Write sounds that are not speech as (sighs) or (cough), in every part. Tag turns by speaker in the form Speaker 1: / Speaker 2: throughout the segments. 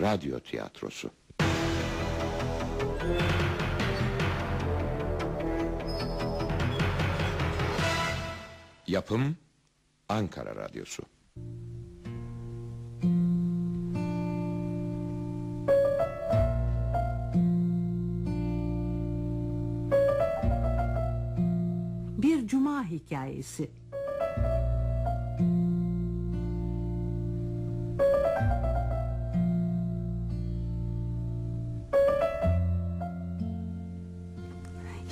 Speaker 1: Radyo tiyatrosu. Yapım Ankara Radyosu.
Speaker 2: Bir Cuma Hikayesi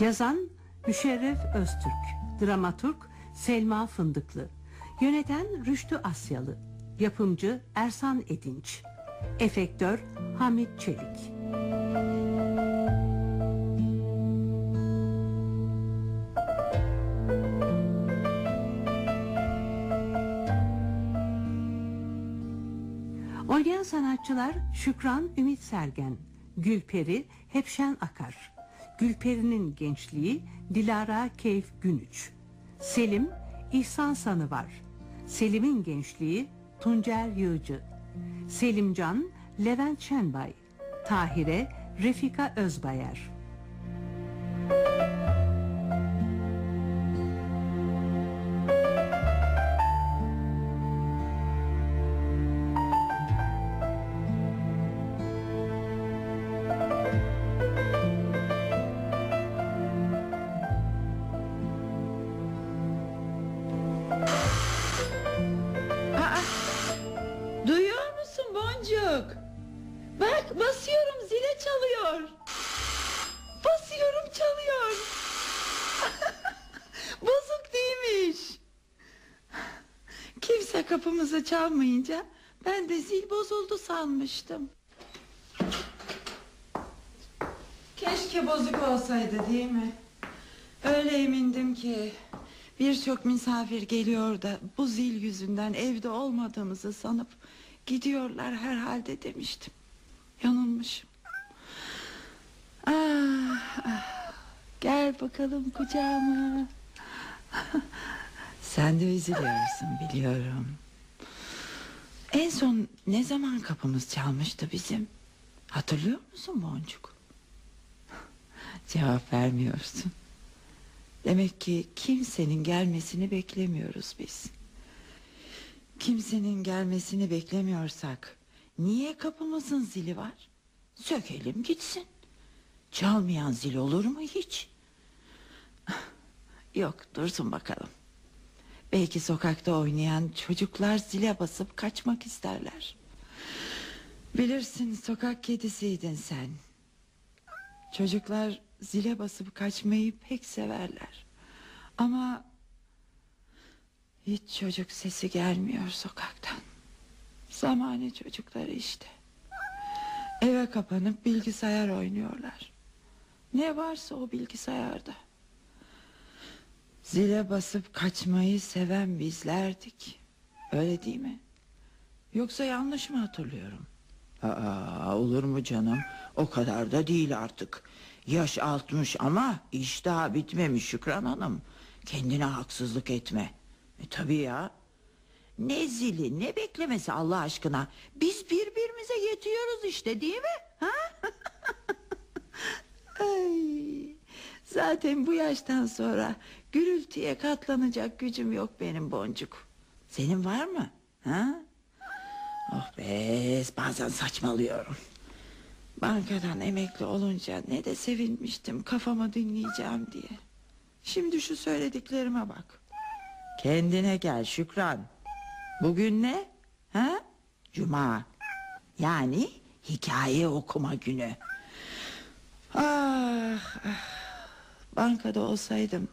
Speaker 2: Yazan Müşerref Öztürk Dramaturg Selma Fındıklı. Yöneten Rüştü Asyalı. Yapımcı Ersan Edinç. Efektör Hamit Çelik. Oynayan sanatçılar Şükran Ümit Sergen, Gülperi Hepşen Akar, Gülperi'nin gençliği Dilara Keyf Günüç, Selim İhsan Sanıvar, Selim'in gençliği Tuncer Yığcı, Selimcan Levent Şenbay, Tahire Refika Özbayar.
Speaker 3: Kimse çalmayınca ben de zil bozuldu sanmıştım. Keşke bozuk olsaydı değil mi? Öyle emindim ki birçok misafir geliyor da bu zil yüzünden evde olmadığımızı sanıp gidiyorlar herhalde demiştim. Yanılmışım. Ah, ah. Gel bakalım kucağıma. (laughs) Sen de üzülüyorsun biliyorum. En son ne zaman kapımız çalmıştı bizim? Hatırlıyor musun Boncuk? (laughs) Cevap vermiyorsun. Demek ki kimsenin gelmesini beklemiyoruz biz. Kimsenin gelmesini beklemiyorsak niye kapımızın zili var? Sökelim gitsin. Çalmayan zil olur mu hiç? (laughs) Yok dursun bakalım. Belki sokakta oynayan çocuklar zile basıp kaçmak isterler. Bilirsin sokak kedisiydin sen. Çocuklar zile basıp kaçmayı pek severler. Ama hiç çocuk sesi gelmiyor sokaktan. Zamane çocukları işte. Eve kapanıp bilgisayar oynuyorlar. Ne varsa o bilgisayarda. Zile basıp kaçmayı seven bizlerdik. Öyle değil mi? Yoksa yanlış mı hatırlıyorum? Aa, olur mu canım? O kadar da değil artık. Yaş altmış ama iş daha bitmemiş Şükran Hanım. Kendine haksızlık etme. E, tabii ya. Ne zili ne beklemesi Allah aşkına. Biz birbirimize yetiyoruz işte değil mi? Ha? (laughs) Ay, zaten bu yaştan sonra gürültüye katlanacak gücüm yok benim boncuk. Senin var mı? Ha? Oh be bazen saçmalıyorum. Bankadan emekli olunca ne de sevinmiştim kafamı dinleyeceğim diye. Şimdi şu söylediklerime bak. Kendine gel Şükran. Bugün ne? Ha? Cuma. Yani hikaye okuma günü. Ah, ah. Bankada olsaydım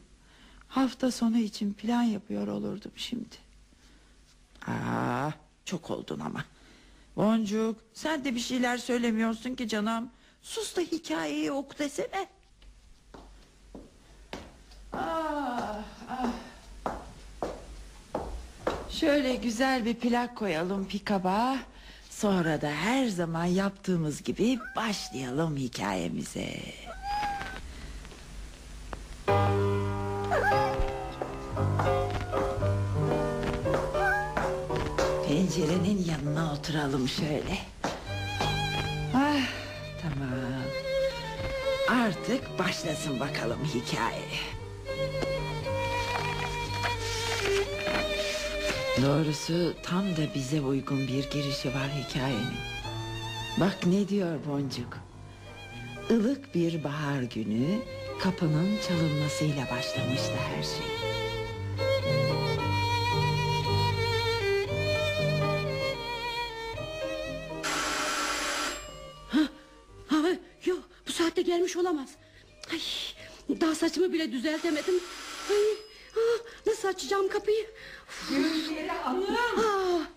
Speaker 3: hafta sonu için plan yapıyor olurdum şimdi. Aa, çok oldun ama. Boncuk sen de bir şeyler söylemiyorsun ki canım. Sus da hikayeyi oku desene. Ah, ah. Şöyle güzel bir plak koyalım pikaba. Sonra da her zaman yaptığımız gibi başlayalım hikayemize. Pencerenin yanına oturalım şöyle. Ah, tamam.
Speaker 4: Artık başlasın bakalım hikaye. Doğrusu tam da bize uygun bir girişi var hikayenin. Bak ne diyor Boncuk. Ilık bir bahar günü kapının çalınmasıyla başlamıştı her şey.
Speaker 5: Ha, yok bu saatte gelmiş olamaz. Ay, daha saçımı bile düzeltemedim. Ay, ah, nasıl açacağım kapıyı? Ah,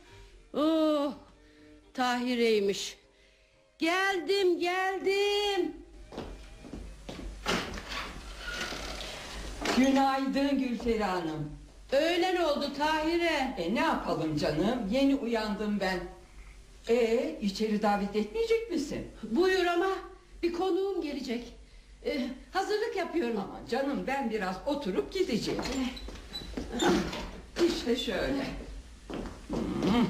Speaker 5: oh, Tahire'ymiş. Geldim geldim.
Speaker 6: Günaydın Gülferi Hanım.
Speaker 5: Öğlen oldu Tahire.
Speaker 6: E ne yapalım canım? Yeni uyandım ben. E içeri davet etmeyecek misin?
Speaker 5: Buyur ama bir konuğum gelecek. Ee, hazırlık yapıyorum.
Speaker 6: Aman canım ben biraz oturup gideceğim. İşte şöyle. Hmm.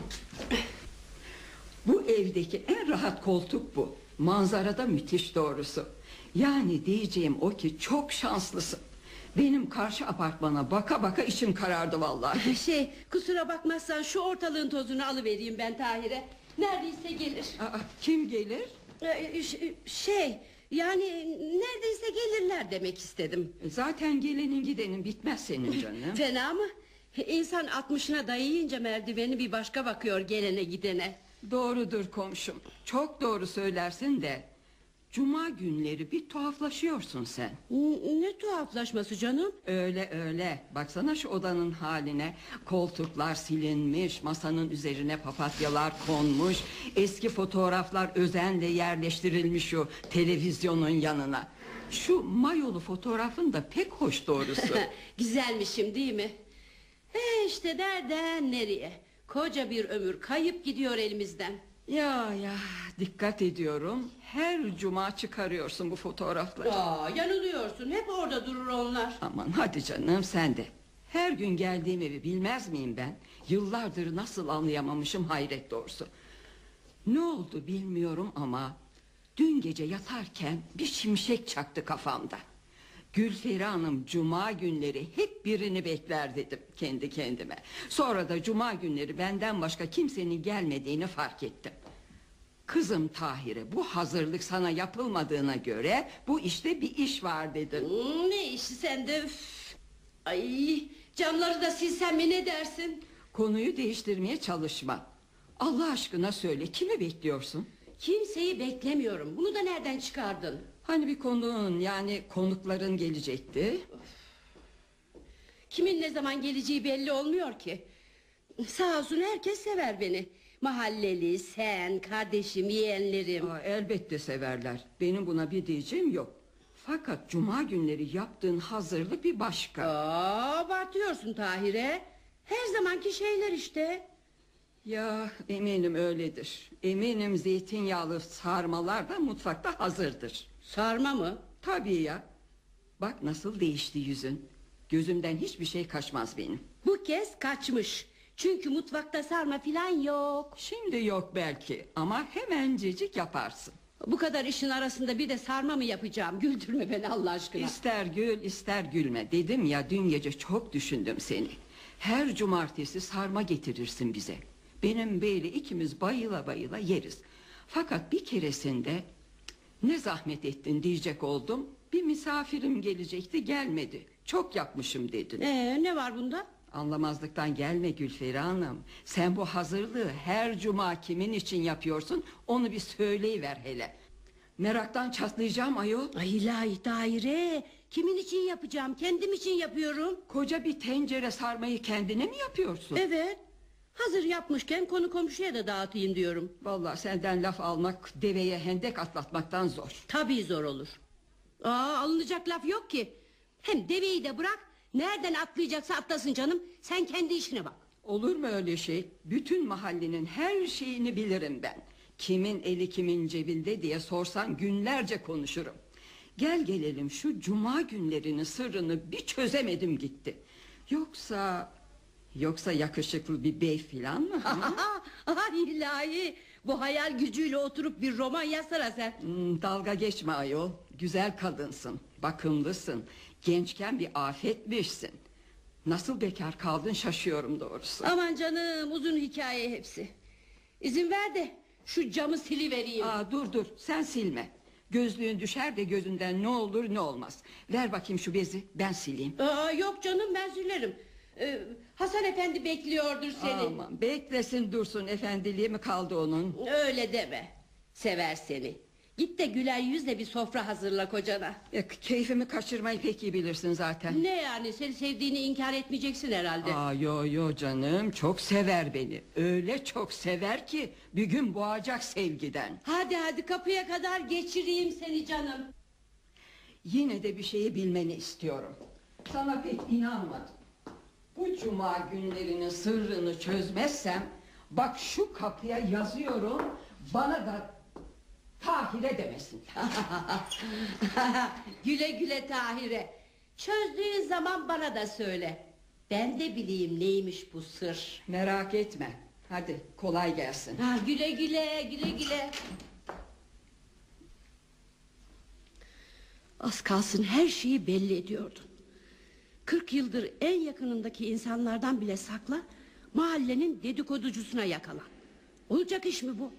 Speaker 6: Bu evdeki en rahat koltuk bu. Manzara da müthiş doğrusu. Yani diyeceğim o ki çok şanslısın. Benim karşı apartmana baka baka içim karardı vallahi.
Speaker 5: Şey kusura bakmazsan şu ortalığın tozunu alıvereyim ben Tahir'e. Neredeyse gelir.
Speaker 6: Aa, kim gelir?
Speaker 5: Ee, ş- şey yani neredeyse gelirler demek istedim.
Speaker 6: Zaten gelenin gidenin bitmez senin canım. (laughs)
Speaker 5: Fena mı? İnsan altmışına dayayınca merdiveni bir başka bakıyor gelene gidene.
Speaker 6: Doğrudur komşum. Çok doğru söylersin de. Cuma günleri bir tuhaflaşıyorsun sen.
Speaker 5: Ne tuhaflaşması canım?
Speaker 6: Öyle öyle. Baksana şu odanın haline. Koltuklar silinmiş, masanın üzerine papatyalar konmuş, eski fotoğraflar özenle yerleştirilmiş şu televizyonun yanına. Şu mayolu fotoğrafın da pek hoş doğrusu. (laughs)
Speaker 5: Güzelmişim değil mi? E işte nereden nereye? Koca bir ömür kayıp gidiyor elimizden.
Speaker 6: ya ya dikkat ediyorum. Her cuma çıkarıyorsun bu fotoğrafları.
Speaker 5: Aa, yanılıyorsun hep orada durur onlar.
Speaker 6: Aman hadi canım sen de. Her gün geldiğim evi bilmez miyim ben? Yıllardır nasıl anlayamamışım hayret doğrusu. Ne oldu bilmiyorum ama dün gece yatarken bir şimşek çaktı kafamda. Gülferi Hanım cuma günleri hep birini bekler dedim kendi kendime. Sonra da cuma günleri benden başka kimsenin gelmediğini fark ettim. Kızım Tahire bu hazırlık sana yapılmadığına göre bu işte bir iş var dedim.
Speaker 5: Hmm, ne işi sende üf. Ay camları da silsem mi ne dersin?
Speaker 6: Konuyu değiştirmeye çalışma. Allah aşkına söyle kimi bekliyorsun?
Speaker 5: Kimseyi beklemiyorum. Bunu da nereden çıkardın?
Speaker 6: Hani bir konuğun yani konukların gelecekti.
Speaker 5: Kimin ne zaman geleceği belli olmuyor ki. Sağ olsun herkes sever beni. Mahalleli, sen, kardeşim, yeğenlerim.
Speaker 6: Aa, elbette severler. Benim buna bir diyeceğim yok. Fakat cuma günleri yaptığın hazırlık bir başka.
Speaker 5: Aa, abartıyorsun Tahire. Her zamanki şeyler işte.
Speaker 6: Ya eminim öyledir. Eminim zeytinyağlı sarmalar da mutfakta hazırdır.
Speaker 5: Sarma mı?
Speaker 6: Tabii ya. Bak nasıl değişti yüzün. Gözümden hiçbir şey kaçmaz benim.
Speaker 5: Bu kez kaçmış. Çünkü mutfakta sarma filan yok.
Speaker 6: Şimdi yok belki ama hemencecik yaparsın.
Speaker 5: Bu kadar işin arasında bir de sarma mı yapacağım? (laughs) Güldürme beni Allah aşkına.
Speaker 6: İster gül ister gülme dedim ya dün gece çok düşündüm seni. Her cumartesi sarma getirirsin bize. Benim beyle ikimiz bayıla bayıla yeriz. Fakat bir keresinde "Cık, ne zahmet ettin diyecek oldum. Bir misafirim gelecekti gelmedi. Çok yapmışım dedin.
Speaker 5: Ee, ne var bunda?
Speaker 6: Anlamazlıktan gelme Gülferi Hanım. Sen bu hazırlığı her cuma kimin için yapıyorsun onu bir söyleyiver hele. Meraktan çatlayacağım ayol.
Speaker 5: Ay ilahi daire. Kimin için yapacağım? Kendim için yapıyorum.
Speaker 6: Koca bir tencere sarmayı kendine mi yapıyorsun?
Speaker 5: Evet. Hazır yapmışken konu komşuya da dağıtayım diyorum.
Speaker 6: Vallahi senden laf almak deveye hendek atlatmaktan zor.
Speaker 5: Tabii zor olur. Aa, alınacak laf yok ki. Hem deveyi de bırak. Nereden atlayacaksa atlasın canım. Sen kendi işine bak.
Speaker 6: Olur mu öyle şey? Bütün mahallenin her şeyini bilirim ben. Kimin eli kimin cebinde diye sorsan günlerce konuşurum. Gel gelelim şu cuma günlerinin sırrını bir çözemedim gitti. Yoksa... Yoksa yakışıklı bir bey filan mı? (laughs)
Speaker 5: Ay ilahi. Bu hayal gücüyle oturup bir roman yazsana sen.
Speaker 6: Hmm, dalga geçme ayol. Güzel kadınsın, bakımlısın. Gençken bir afetmişsin. Nasıl bekar kaldın şaşıyorum doğrusu.
Speaker 5: Aman canım uzun hikaye hepsi. İzin ver de şu camı silivereyim.
Speaker 6: Aa, dur dur sen silme. Gözlüğün düşer de gözünden ne olur ne olmaz. Ver bakayım şu bezi ben sileyim.
Speaker 5: Aa, yok canım ben silerim. Ee, Hasan efendi bekliyordur seni.
Speaker 6: Aman beklesin dursun efendiliği mi kaldı onun?
Speaker 5: Öyle deme. Sever seni. Git de güler yüzle bir sofra hazırla kocana.
Speaker 6: E, keyfimi kaçırmayı pek iyi bilirsin zaten.
Speaker 5: Ne yani seni sevdiğini inkar etmeyeceksin herhalde.
Speaker 6: Aa, yo yo canım çok sever beni. Öyle çok sever ki bir gün boğacak sevgiden.
Speaker 5: Hadi hadi kapıya kadar geçireyim seni canım.
Speaker 6: Yine de bir şeyi bilmeni istiyorum. Sana pek inanmadım. Bu cuma günlerinin sırrını çözmezsem... ...bak şu kapıya yazıyorum... ...bana da Tahire demesin. (laughs)
Speaker 5: güle güle Tahire. Çözdüğün zaman bana da söyle. Ben de bileyim neymiş bu sır.
Speaker 6: Merak etme. Hadi kolay gelsin.
Speaker 5: Ha, güle güle güle güle. Az kalsın her şeyi belli ediyordun. Kırk yıldır en yakınındaki insanlardan bile sakla... ...mahallenin dedikoducusuna yakalan. Olacak iş mi bu?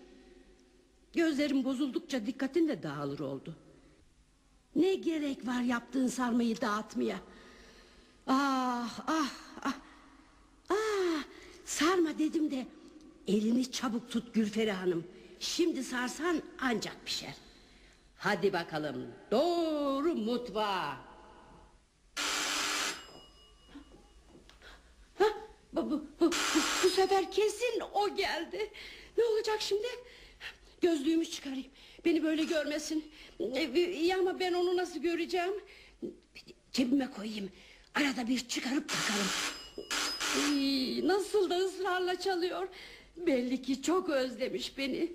Speaker 5: Gözlerim bozuldukça dikkatin de dağılır oldu. Ne gerek var yaptığın sarmayı dağıtmaya? Ah ah ah. Ah sarma dedim de elini çabuk tut Gülferi Hanım. Şimdi sarsan ancak pişer. Hadi bakalım doğru mutfağa. Bu, bu, bu, bu sefer kesin o geldi. Ne olacak şimdi? Gözlüğümü çıkarayım. Beni böyle görmesin. E, İyi ama ben onu nasıl göreceğim? Cebime koyayım. Arada bir çıkarıp bakarım. Nasıl da ısrarla çalıyor. Belli ki çok özlemiş beni.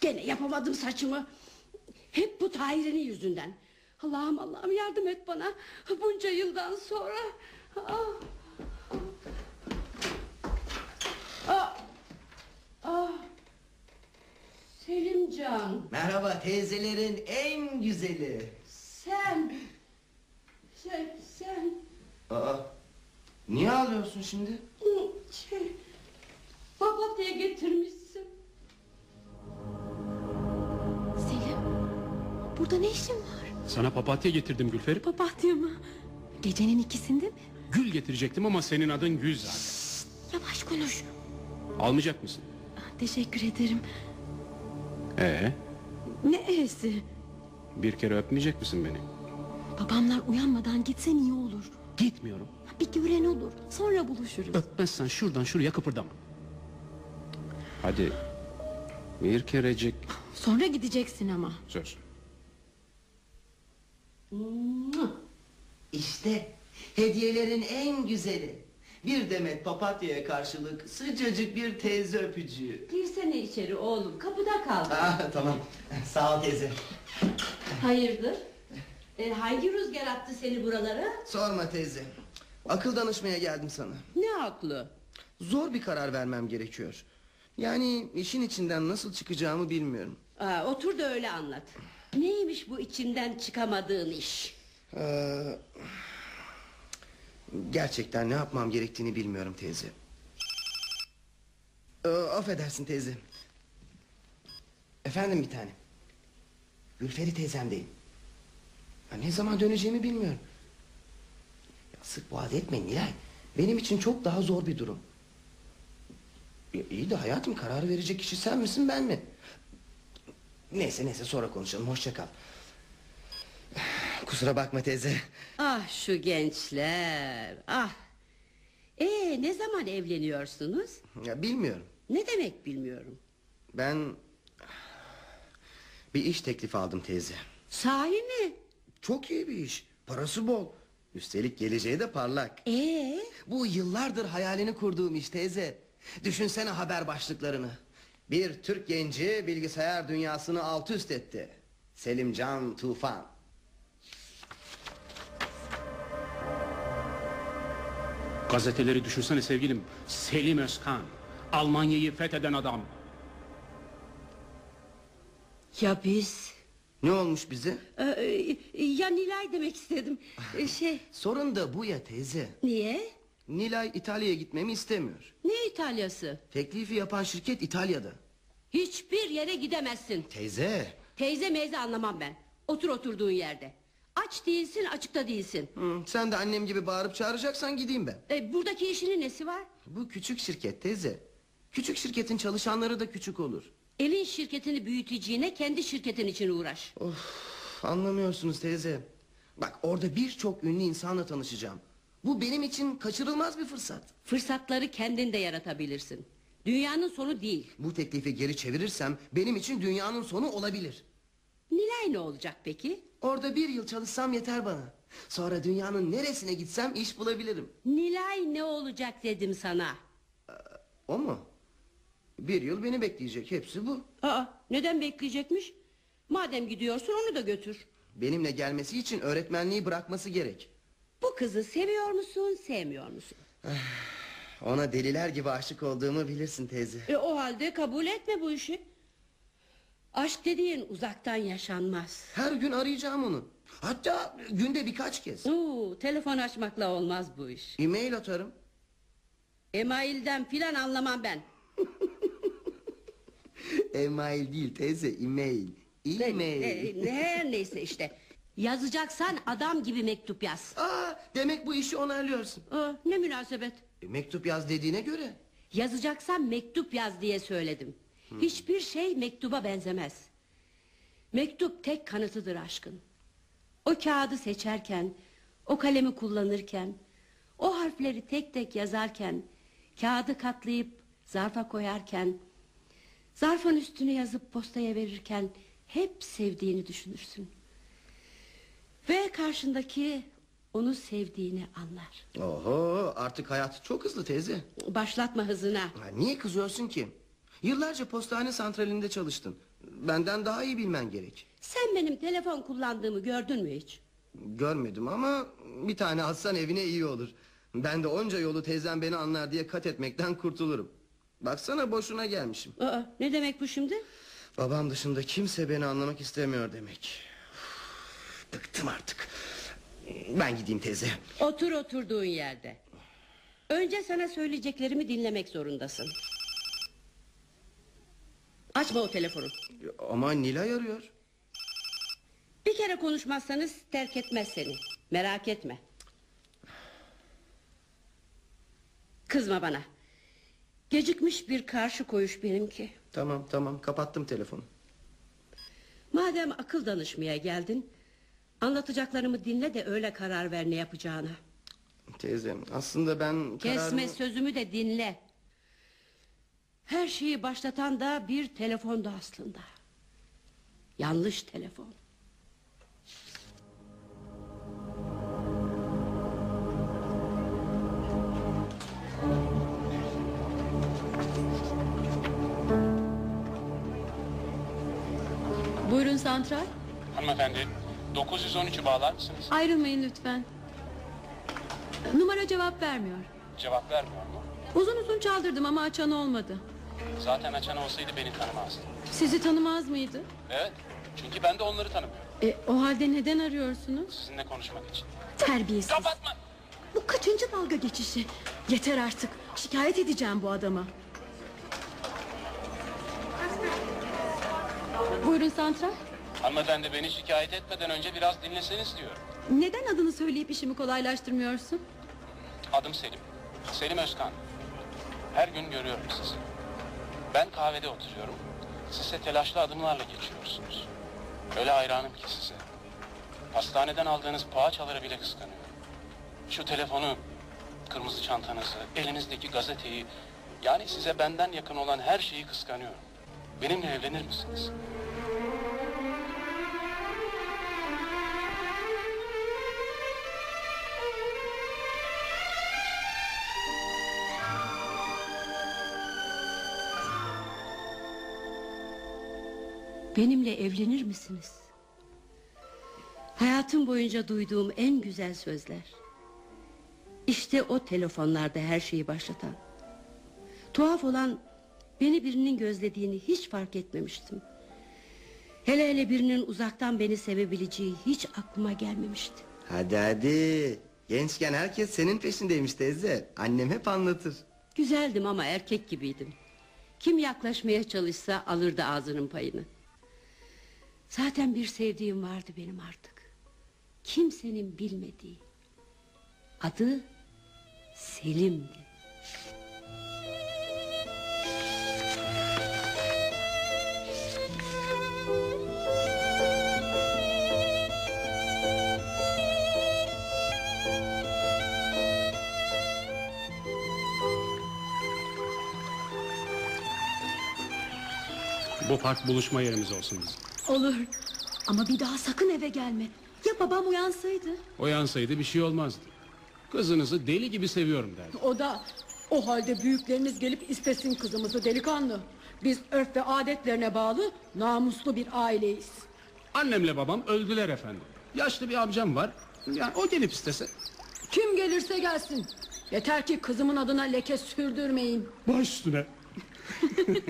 Speaker 5: Gene yapamadım saçımı. Hep bu Tahire'nin yüzünden. Allah'ım Allah'ım yardım et bana. Bunca yıldan sonra. Ah. Ah. Selimcan
Speaker 7: Merhaba teyzelerin en güzeli.
Speaker 5: sen sen sen
Speaker 7: Aa, niye ağlıyorsun şimdi?
Speaker 5: şey, papatya getirmişsin.
Speaker 8: Selim, burada ne işin var?
Speaker 9: Sana papatya getirdim Gülferi.
Speaker 8: Papatya mı? Gecenin ikisinde mi?
Speaker 9: Gül getirecektim ama senin adın Gül zaten.
Speaker 8: Yavaş konuş.
Speaker 9: Almayacak mısın?
Speaker 8: Teşekkür ederim.
Speaker 9: Ee,
Speaker 8: Ne e'si?
Speaker 9: bir kere öpmeyecek misin beni?
Speaker 8: Babamlar uyanmadan gitsen iyi olur.
Speaker 9: Gitmiyorum.
Speaker 8: Bir gören olur. Sonra buluşuruz.
Speaker 9: Öpmezsen şuradan şuraya kıpırdama. Hadi. Bir kerecik
Speaker 8: Sonra gideceksin ama.
Speaker 9: söz.
Speaker 7: İşte hediyelerin en güzeli. Bir demet papatyaya karşılık sıcacık bir teyze öpücüğü.
Speaker 5: Girsene içeri oğlum kapıda kal.
Speaker 7: Ah, tamam. Sağ ol teyze.
Speaker 5: Hayırdır? E, hangi rüzgar attı seni buralara?
Speaker 7: Sorma teyze. Akıl danışmaya geldim sana.
Speaker 5: Ne haklı?
Speaker 7: Zor bir karar vermem gerekiyor. Yani işin içinden nasıl çıkacağımı bilmiyorum.
Speaker 5: Aa, otur da öyle anlat. Neymiş bu içinden çıkamadığın iş?
Speaker 7: Ee, gerçekten ne yapmam gerektiğini bilmiyorum teyze. Ee, affedersin teyze. Efendim bir tane. Gülferi teyzemdeyim. Ya ne zaman döneceğimi bilmiyorum. Ya sık boğaz etmeyin Nilay. Benim için çok daha zor bir durum. Ya iyi de hayatım karar verecek kişi sen misin ben mi? Neyse neyse sonra konuşalım hoşça kal. Kusura bakma teyze.
Speaker 5: Ah şu gençler. Ah. Ee ne zaman evleniyorsunuz?
Speaker 7: Ya bilmiyorum.
Speaker 5: Ne demek bilmiyorum.
Speaker 7: Ben bir iş teklifi aldım teyze.
Speaker 5: Sahi mi?
Speaker 7: Çok iyi bir iş. Parası bol. Üstelik geleceği de parlak.
Speaker 5: Ee?
Speaker 7: Bu yıllardır hayalini kurduğum iş teyze. Düşünsene haber başlıklarını. Bir Türk genci bilgisayar dünyasını alt üst etti. Selimcan Tufan.
Speaker 9: Gazeteleri düşünsene sevgilim. Selim Özkan. Almanya'yı fetheden adam.
Speaker 5: Ya biz?
Speaker 7: Ne olmuş bize?
Speaker 5: Ee, e, ya Nilay demek istedim. Ee, (laughs) şey
Speaker 7: Sorun da bu ya teyze.
Speaker 5: niye?
Speaker 7: Nilay İtalya'ya gitmemi istemiyor.
Speaker 5: Ne İtalyası?
Speaker 7: Teklifi yapan şirket İtalya'da.
Speaker 5: Hiçbir yere gidemezsin.
Speaker 7: Teyze.
Speaker 5: Teyze meyze anlamam ben. Otur oturduğun yerde. Aç değilsin açıkta değilsin.
Speaker 7: Hı, sen de annem gibi bağırıp çağıracaksan gideyim ben.
Speaker 5: Ee, buradaki işinin nesi var?
Speaker 7: Bu küçük şirket teyze. Küçük şirketin çalışanları da küçük olur.
Speaker 5: Elin şirketini büyüteceğine kendi şirketin için uğraş.
Speaker 7: Of, anlamıyorsunuz teyze. Bak orada birçok ünlü insanla tanışacağım. Bu benim için kaçırılmaz bir fırsat.
Speaker 5: Fırsatları kendin de yaratabilirsin. Dünyanın sonu değil.
Speaker 7: Bu teklifi geri çevirirsem benim için dünyanın sonu olabilir.
Speaker 5: Nilay ne olacak peki?
Speaker 7: Orada bir yıl çalışsam yeter bana. Sonra dünyanın neresine gitsem iş bulabilirim.
Speaker 5: Nilay ne olacak dedim sana.
Speaker 7: O mu? Bir yıl beni bekleyecek hepsi bu.
Speaker 5: Aa, neden bekleyecekmiş? Madem gidiyorsun onu da götür.
Speaker 7: Benimle gelmesi için öğretmenliği bırakması gerek.
Speaker 5: Bu kızı seviyor musun, sevmiyor musun? (sighs)
Speaker 7: Ona deliler gibi aşık olduğumu bilirsin teyze.
Speaker 5: E, o halde kabul etme bu işi. Aşk dediğin uzaktan yaşanmaz.
Speaker 7: Her gün arayacağım onu. Hatta günde birkaç kez.
Speaker 5: Oo, telefon açmakla olmaz bu iş.
Speaker 7: E-mail atarım.
Speaker 5: Emailden filan anlamam ben. (laughs)
Speaker 7: E-mail değil teyze e-mail. E-mail.
Speaker 5: E, her neyse işte. Yazacaksan adam gibi mektup yaz.
Speaker 7: Aa, demek bu işi onaylıyorsun.
Speaker 5: Aa, ne münasebet.
Speaker 7: E, mektup yaz dediğine göre.
Speaker 5: Yazacaksan mektup yaz diye söyledim. Hiçbir şey mektuba benzemez. Mektup tek kanıtıdır aşkın. O kağıdı seçerken, o kalemi kullanırken, o harfleri tek tek yazarken, kağıdı katlayıp zarfa koyarken, zarfın üstüne yazıp postaya verirken hep sevdiğini düşünürsün. Ve karşındaki onu sevdiğini anlar.
Speaker 7: Oho artık hayat çok hızlı teyze.
Speaker 5: Başlatma hızına.
Speaker 7: Ha, niye kızıyorsun ki? Yıllarca postane santralinde çalıştın. Benden daha iyi bilmen gerek.
Speaker 5: Sen benim telefon kullandığımı gördün mü hiç?
Speaker 7: Görmedim ama bir tane alsan evine iyi olur. Ben de onca yolu teyzem beni anlar diye kat etmekten kurtulurum. Baksana boşuna gelmişim.
Speaker 5: Aa, ne demek bu şimdi?
Speaker 7: Babam dışında kimse beni anlamak istemiyor demek. Üf, Bıktım artık. Ben gideyim teyze.
Speaker 5: Otur oturduğun yerde. Önce sana söyleyeceklerimi dinlemek zorundasın. Açma o telefonu.
Speaker 7: Ama Nilay arıyor.
Speaker 5: Bir kere konuşmazsanız terk etmez seni. Merak etme. Kızma bana. Gecikmiş bir karşı koyuş benimki.
Speaker 7: Tamam tamam kapattım telefonu.
Speaker 5: Madem akıl danışmaya geldin... ...anlatacaklarımı dinle de öyle karar ver ne yapacağına.
Speaker 7: Teyzem aslında ben
Speaker 5: Kesme
Speaker 7: kararımı...
Speaker 5: sözümü de dinle. Her şeyi başlatan da bir telefondu aslında. Yanlış telefon.
Speaker 8: Buyurun santral.
Speaker 9: Hanımefendi 913'ü bağlar mısınız?
Speaker 8: Ayrılmayın lütfen. Numara cevap vermiyor.
Speaker 9: Cevap vermiyor mu?
Speaker 8: Uzun uzun çaldırdım ama açan olmadı.
Speaker 9: Zaten açan olsaydı beni tanımazdı.
Speaker 8: Sizi tanımaz mıydı?
Speaker 9: Evet. Çünkü ben de onları tanımıyorum.
Speaker 8: E, o halde neden arıyorsunuz?
Speaker 9: Sizinle konuşmak için.
Speaker 8: Terbiyesiz.
Speaker 9: Kapatma!
Speaker 8: Bu kaçıncı dalga geçişi? Yeter artık. Şikayet edeceğim bu adama. Buyurun santral.
Speaker 9: Hanımefendi beni şikayet etmeden önce biraz dinleseniz diyorum.
Speaker 8: Neden adını söyleyip işimi kolaylaştırmıyorsun?
Speaker 9: Adım Selim. Selim Özkan. Her gün görüyorum sizi. Ben kahvede oturuyorum. Siz ise telaşlı adımlarla geçiyorsunuz. Öyle hayranım ki size. Hastaneden aldığınız poğaçaları bile kıskanıyorum. Şu telefonu, kırmızı çantanızı, elinizdeki gazeteyi... Yani size benden yakın olan her şeyi kıskanıyorum. Benimle evlenir misiniz?
Speaker 5: Benimle evlenir misiniz? Hayatım boyunca duyduğum en güzel sözler. İşte o telefonlarda her şeyi başlatan. Tuhaf olan beni birinin gözlediğini hiç fark etmemiştim. Hele hele birinin uzaktan beni sevebileceği hiç aklıma gelmemişti.
Speaker 7: Hadi hadi. Gençken herkes senin peşindeymiş teyze. Annem hep anlatır.
Speaker 5: Güzeldim ama erkek gibiydim. Kim yaklaşmaya çalışsa alırdı ağzının payını. Zaten bir sevdiğim vardı benim artık. Kimsenin bilmediği. Adı Selim'di.
Speaker 9: Bu park buluşma yerimiz olsun bizim.
Speaker 8: Olur. Ama bir daha sakın eve gelme. Ya babam uyansaydı?
Speaker 9: Uyansaydı bir şey olmazdı. Kızınızı deli gibi seviyorum derdi.
Speaker 10: O da o halde büyükleriniz gelip istesin kızımızı delikanlı. Biz örf ve adetlerine bağlı namuslu bir aileyiz.
Speaker 9: Annemle babam öldüler efendim. Yaşlı bir amcam var. Yani o gelip istese.
Speaker 10: Kim gelirse gelsin. Yeter ki kızımın adına leke sürdürmeyin.
Speaker 9: Baş üstüne. (laughs)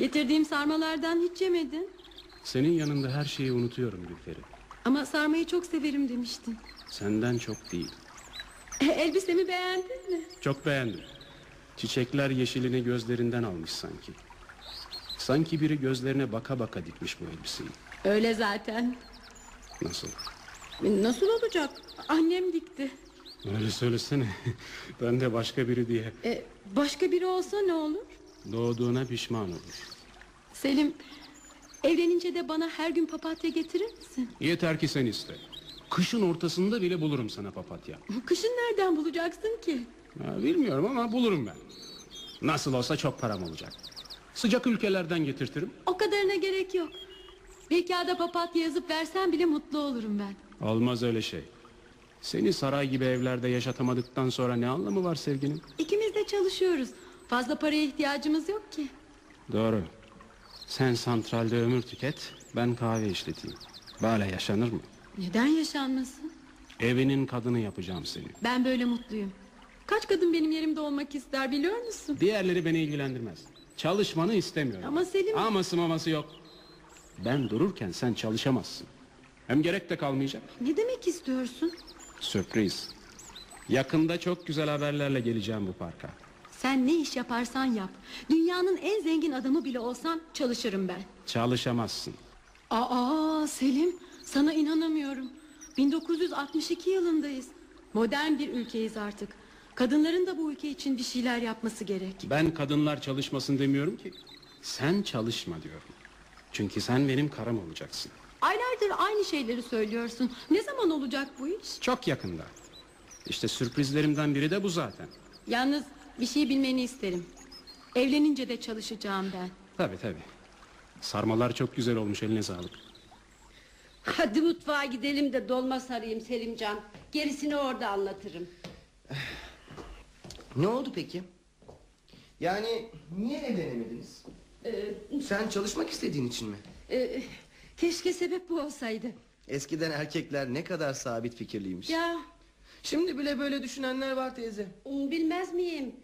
Speaker 8: Getirdiğim sarmalardan hiç yemedin.
Speaker 9: Senin yanında her şeyi unutuyorum Gülferi.
Speaker 8: Ama sarmayı çok severim demiştin.
Speaker 9: Senden çok değil.
Speaker 8: E, elbisemi beğendin mi?
Speaker 9: Çok beğendim. Çiçekler yeşilini gözlerinden almış sanki. Sanki biri gözlerine baka baka dikmiş bu elbiseyi.
Speaker 8: Öyle zaten.
Speaker 9: Nasıl?
Speaker 8: E, Nasıl olacak? Annem dikti.
Speaker 9: Öyle söylesene. ben de başka biri diye.
Speaker 8: E, başka biri olsa ne olur?
Speaker 9: Doğduğuna pişman olur.
Speaker 8: Selim, evlenince de bana her gün papatya getirir misin?
Speaker 9: Yeter ki sen iste. Kışın ortasında bile bulurum sana papatya. (laughs)
Speaker 8: Kışın nereden bulacaksın ki?
Speaker 9: Ha, bilmiyorum ama bulurum ben. Nasıl olsa çok param olacak. Sıcak ülkelerden getirtirim.
Speaker 8: O kadarına gerek yok. Bir kağıda papatya yazıp versen bile mutlu olurum ben.
Speaker 9: Olmaz öyle şey. Seni saray gibi evlerde yaşatamadıktan sonra ne anlamı var sevginin?
Speaker 8: İkimiz de çalışıyoruz. Fazla paraya ihtiyacımız yok ki.
Speaker 9: Doğru. Sen santralde ömür tüket, ben kahve işleteyim. Böyle yaşanır mı?
Speaker 8: Neden yaşanmasın?
Speaker 9: Evinin kadını yapacağım seni.
Speaker 8: Ben böyle mutluyum. Kaç kadın benim yerimde olmak ister biliyor musun?
Speaker 9: Diğerleri beni ilgilendirmez. Çalışmanı istemiyorum.
Speaker 8: Ama Selim-
Speaker 9: Aması maması yok. Ben dururken sen çalışamazsın. Hem gerek de kalmayacak.
Speaker 8: Ne demek istiyorsun?
Speaker 9: Sürpriz. Yakında çok güzel haberlerle geleceğim bu parka.
Speaker 8: Sen ne iş yaparsan yap. Dünyanın en zengin adamı bile olsan çalışırım ben.
Speaker 9: Çalışamazsın.
Speaker 8: Aa Selim sana inanamıyorum. 1962 yılındayız. Modern bir ülkeyiz artık. Kadınların da bu ülke için bir şeyler yapması gerek.
Speaker 9: Ben kadınlar çalışmasın demiyorum ki. Sen çalışma diyorum. Çünkü sen benim karım olacaksın.
Speaker 8: Aylardır aynı şeyleri söylüyorsun. Ne zaman olacak bu iş?
Speaker 9: Çok yakında. İşte sürprizlerimden biri de bu zaten.
Speaker 8: Yalnız bir şey bilmeni isterim. Evlenince de çalışacağım ben.
Speaker 9: Tabi tabi. Sarmalar çok güzel olmuş eline sağlık.
Speaker 5: Hadi mutfağa gidelim de dolma sarayım Selimcan. Gerisini orada anlatırım.
Speaker 7: Ne oldu peki? Yani niye evlenemediniz? Sen çalışmak istediğin için mi?
Speaker 5: Ee, keşke sebep bu olsaydı.
Speaker 7: Eskiden erkekler ne kadar sabit fikirliymiş.
Speaker 5: Ya
Speaker 7: Şimdi bile böyle düşünenler var teyze.
Speaker 5: bilmez miyim?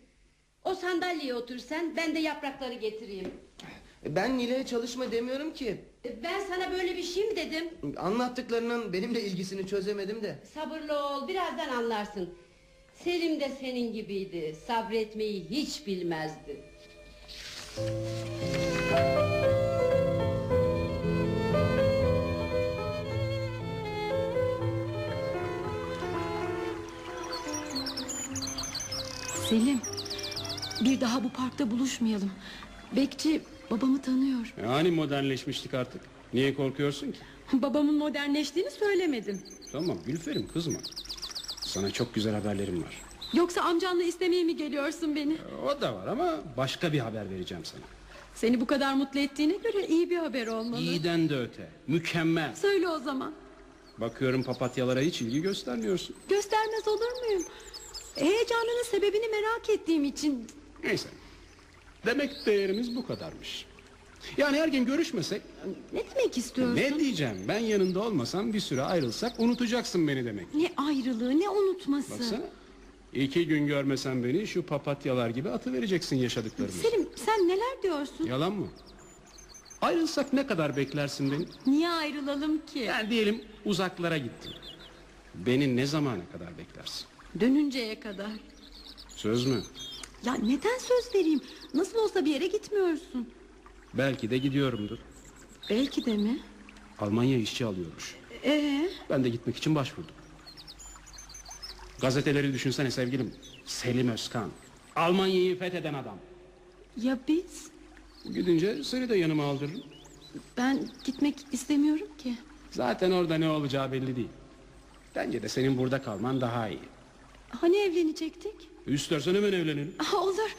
Speaker 5: O sandalyeye otur sen ben de yaprakları getireyim.
Speaker 7: Ben Nile'ye çalışma demiyorum ki.
Speaker 5: Ee, Ben sana böyle bir şey mi dedim?
Speaker 7: Anlattıklarının benimle ilgisini çözemedim de.
Speaker 5: Sabırlı ol birazdan anlarsın. Selim de senin gibiydi. Sabretmeyi hiç bilmezdi.
Speaker 8: Selim bir daha bu parkta buluşmayalım. Bekçi babamı tanıyor.
Speaker 9: Yani modernleşmiştik artık. Niye korkuyorsun ki?
Speaker 8: Babamın modernleştiğini söylemedim.
Speaker 9: Tamam Gülferim kızma. Sana çok güzel haberlerim var.
Speaker 8: Yoksa amcanla istemeye mi geliyorsun beni?
Speaker 9: O da var ama başka bir haber vereceğim sana.
Speaker 8: Seni bu kadar mutlu ettiğine göre iyi bir haber olmalı.
Speaker 9: İyiden de öte. Mükemmel.
Speaker 8: Söyle o zaman.
Speaker 9: Bakıyorum papatyalara hiç ilgi göstermiyorsun.
Speaker 8: Göstermez olur muyum? Heyecanının sebebini merak ettiğim için
Speaker 9: Neyse. Demek değerimiz bu kadarmış. Yani her gün görüşmesek
Speaker 8: ne demek istiyorsun?
Speaker 9: ne diyeceğim ben yanında olmasam bir süre ayrılsak unutacaksın beni demek.
Speaker 8: Ne ayrılığı ne unutması.
Speaker 9: Baksana. İki gün görmesen beni şu papatyalar gibi atıvereceksin yaşadıklarımı.
Speaker 8: Selim sen neler diyorsun?
Speaker 9: Yalan mı? Ayrılsak ne kadar beklersin beni?
Speaker 8: Niye ayrılalım ki?
Speaker 9: Yani diyelim uzaklara gittin. Beni ne zamana kadar beklersin?
Speaker 8: Dönünceye kadar.
Speaker 9: Söz mü?
Speaker 8: Ya neden söz vereyim? Nasıl olsa bir yere gitmiyorsun.
Speaker 9: Belki de gidiyorumdur.
Speaker 8: Belki de mi?
Speaker 9: Almanya işçi alıyormuş.
Speaker 8: Ee,
Speaker 9: Ben de gitmek için başvurdum. Gazeteleri düşünsene sevgilim. Selim Özkan. Almanya'yı fetheden adam.
Speaker 8: ya biz?
Speaker 9: Gidince seni de yanıma aldırırım.
Speaker 8: Ben gitmek istemiyorum ki.
Speaker 9: Zaten orada ne olacağı belli değil. Bence de senin burada kalman daha iyi.
Speaker 8: Hani evlenecektik?
Speaker 9: İstersen hemen evlenelim.
Speaker 8: Aa, (laughs) olur.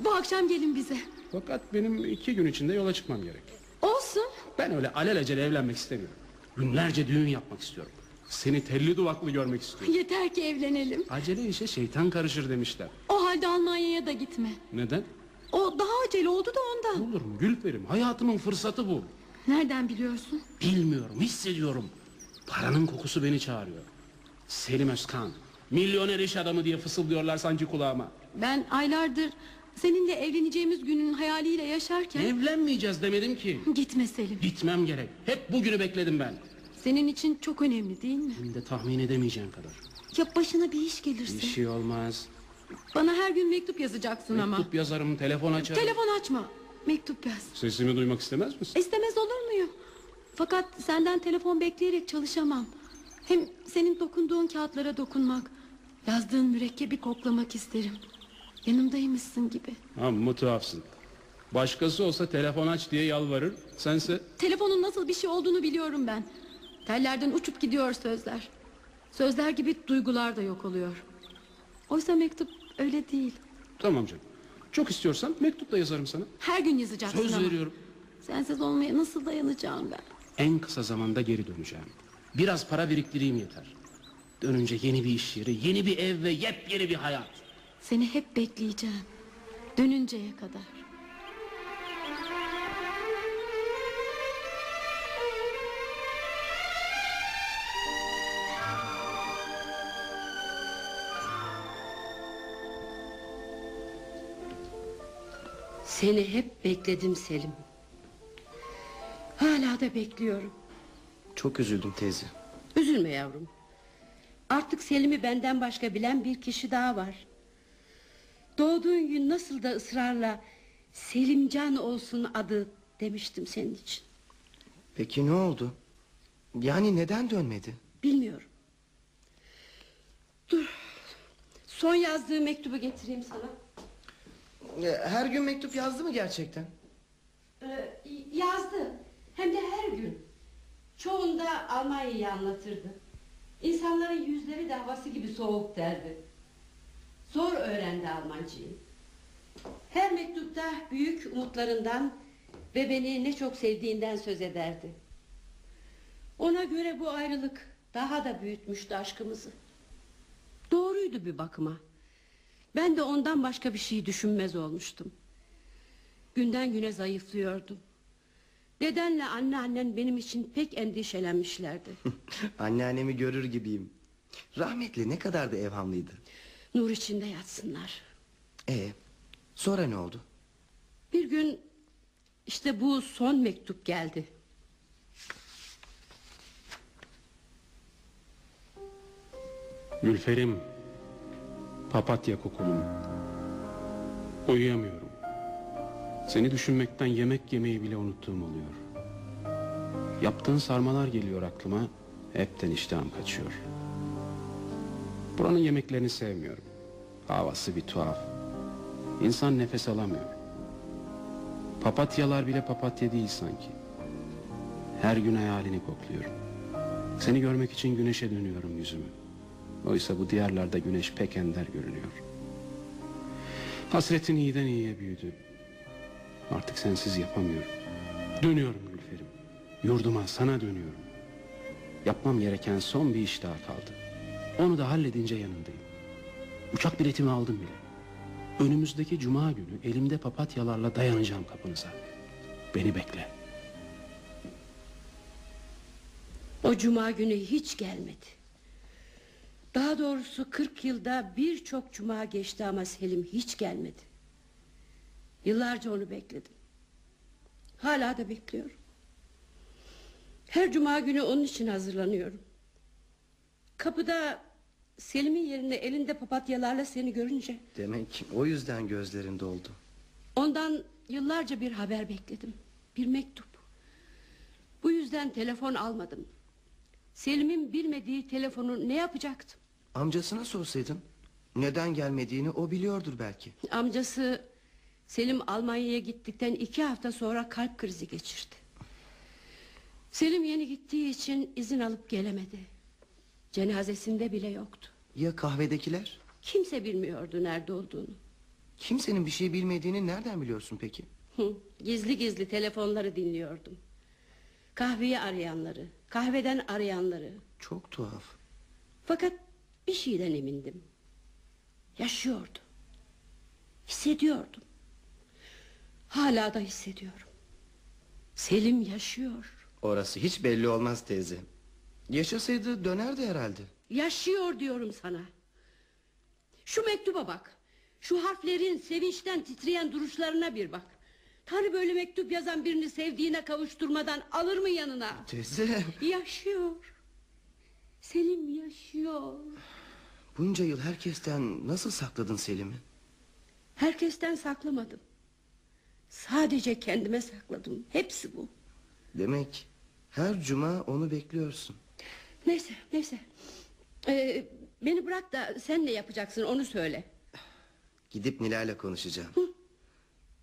Speaker 8: Bu akşam gelin bize.
Speaker 9: Fakat benim iki gün içinde yola çıkmam gerek.
Speaker 8: Olsun.
Speaker 9: Ben öyle alelacele evlenmek istemiyorum. Günlerce düğün yapmak istiyorum. Seni telli duvaklı görmek istiyorum.
Speaker 8: Yeter ki evlenelim.
Speaker 9: Acele işe şeytan karışır demişler.
Speaker 8: O halde Almanya'ya da gitme.
Speaker 9: Neden?
Speaker 8: O daha acele oldu da ondan.
Speaker 9: Olur mu Gülperim? Hayatımın fırsatı bu.
Speaker 8: Nereden biliyorsun?
Speaker 9: Bilmiyorum, hissediyorum. Paranın kokusu beni çağırıyor. Selim Özkan, milyoner iş adamı diye fısıldıyorlar sanki kulağıma.
Speaker 8: Ben aylardır seninle evleneceğimiz günün hayaliyle yaşarken...
Speaker 9: Evlenmeyeceğiz demedim ki.
Speaker 8: Gitme Selim.
Speaker 9: Gitmem gerek. Hep bugünü bekledim ben.
Speaker 8: Senin için çok önemli değil mi?
Speaker 9: Hem de tahmin edemeyeceğin kadar.
Speaker 8: Ya başına bir iş gelirse?
Speaker 9: Bir şey olmaz.
Speaker 8: Bana her gün mektup yazacaksın ama.
Speaker 9: Mektup yazarım, telefon açarım.
Speaker 8: Telefon açma. Mektup yaz.
Speaker 9: Sesimi duymak istemez misin?
Speaker 8: İstemez olur muyum? Fakat senden telefon bekleyerek çalışamam. Hem senin dokunduğun kağıtlara dokunmak, yazdığın mürekkebi koklamak isterim. Yanımdaymışsın gibi.
Speaker 9: Amma tuhafsın. Başkası olsa telefon aç diye yalvarır. Sense
Speaker 8: Telefonun nasıl bir şey olduğunu biliyorum ben. Tellerden uçup gidiyor sözler. Sözler gibi duygular da yok oluyor. Oysa mektup öyle değil.
Speaker 9: tamam canım. Çok istiyorsan mektup da yazarım sana.
Speaker 8: Her gün yazacaksın
Speaker 9: Söz
Speaker 8: ama.
Speaker 9: veriyorum.
Speaker 8: Sensiz olmaya nasıl dayanacağım ben?
Speaker 9: En kısa zamanda geri döneceğim. Biraz para biriktireyim yeter. Dönünce yeni bir iş yeri, yeni bir ev ve yepyeni bir hayat.
Speaker 8: Seni hep bekleyeceğim. Dönünceye kadar.
Speaker 5: Seni hep bekledim Selim. Hala da bekliyorum.
Speaker 7: Çok üzüldüm teyze.
Speaker 5: Üzülme yavrum. Artık Selim'i benden başka bilen bir kişi daha var. Doğduğun gün nasıl da ısrarla Selimcan olsun adı demiştim senin için.
Speaker 7: Peki ne oldu? Yani neden dönmedi?
Speaker 5: Bilmiyorum. Dur. Son yazdığı mektubu getireyim sana.
Speaker 7: E, Her gün mektup yazdı mı gerçekten?
Speaker 5: Ee, yazdı. Hem de her gün. Çoğunda Almanya'yı anlatırdı. İnsanların yüzleri de havası gibi soğuk derdi. Zor öğrendi Almancayı. Her mektupta büyük umutlarından ve beni ne çok sevdiğinden söz ederdi. Ona göre bu ayrılık daha da büyütmüştü aşkımızı. Doğruydu bir bakıma. Ben de ondan başka bir şey düşünmez olmuştum. Günden güne zayıflıyordum. Dedenle anneannen benim için pek endişelenmişlerdi. (laughs)
Speaker 7: Anneannemi görür gibiyim. Rahmetli ne kadar da evhamlıydı.
Speaker 5: Nur içinde yatsınlar.
Speaker 7: E sonra ne oldu?
Speaker 5: Bir gün işte bu son mektup geldi.
Speaker 9: Gülferim, papatya kokulum. Uyuyamıyorum. Seni düşünmekten yemek yemeyi bile unuttuğum oluyor. Yaptığın sarmalar geliyor aklıma. Hepten iştahım kaçıyor. Buranın yemeklerini sevmiyorum. Havası bir tuhaf. İnsan nefes alamıyor. Papatyalar bile papatya değil sanki. Her gün hayalini kokluyorum. Seni görmek için güneşe dönüyorum yüzümü. Oysa bu diyarlarda güneş pek ender görünüyor. Hasretin iyiden iyiye büyüdü. Artık sensiz yapamıyorum. Dönüyorum Gülferim. Yurduma sana dönüyorum. Yapmam gereken son bir iş daha kaldı. Onu da halledince yanındayım. Uçak biletimi aldım bile. Önümüzdeki cuma günü elimde papatyalarla dayanacağım kapınıza. Beni bekle.
Speaker 5: O cuma günü hiç gelmedi. Daha doğrusu 40 yılda birçok cuma geçti ama Selim hiç gelmedi. Yıllarca onu bekledim. Hala da bekliyorum. Her cuma günü onun için hazırlanıyorum. Kapıda Selim'in yerine elinde papatyalarla seni görünce
Speaker 7: Demek o yüzden gözlerin doldu.
Speaker 5: ondan yıllarca bir haber bekledim. Bir mektup. Bu yüzden telefon almadım. Selim'in bilmediği telefonu ne yapacaktım?
Speaker 7: Amcasına sorsaydın. Neden gelmediğini o biliyordur belki.
Speaker 5: Amcası Selim Almanya'ya gittikten iki hafta sonra kalp krizi geçirdi. Selim yeni gittiği için izin alıp gelemedi. Cenazesinde bile yoktu.
Speaker 7: Ya kahvedekiler?
Speaker 5: Kimse bilmiyordu nerede olduğunu.
Speaker 7: Kimsenin bir şey bilmediğini nereden biliyorsun peki?
Speaker 5: Hı, Gizli gizli telefonları dinliyordum. Kahveyi arayanları, kahveden arayanları.
Speaker 7: Çok tuhaf.
Speaker 5: Fakat bir şeyden emindim. Yaşıyordu. Hissediyordum. Hala da hissediyorum. Selim yaşıyor.
Speaker 7: Orası hiç belli olmaz teyze. Yaşasaydı dönerdi herhalde.
Speaker 5: Yaşıyor diyorum sana. Şu mektuba bak. Şu harflerin sevinçten titreyen duruşlarına bir bak. Tanrı böyle mektup yazan birini sevdiğine kavuşturmadan alır mı yanına?
Speaker 7: Teyze.
Speaker 5: Yaşıyor. Selim yaşıyor.
Speaker 7: Bunca yıl herkesten nasıl sakladın Selim'i?
Speaker 5: Herkesten saklamadım. Sadece kendime sakladım. Hepsi bu.
Speaker 7: Demek her cuma onu bekliyorsun.
Speaker 5: Neyse neyse. Ee, beni bırak da sen ne yapacaksın onu söyle.
Speaker 7: Gidip Nilay'la konuşacağım.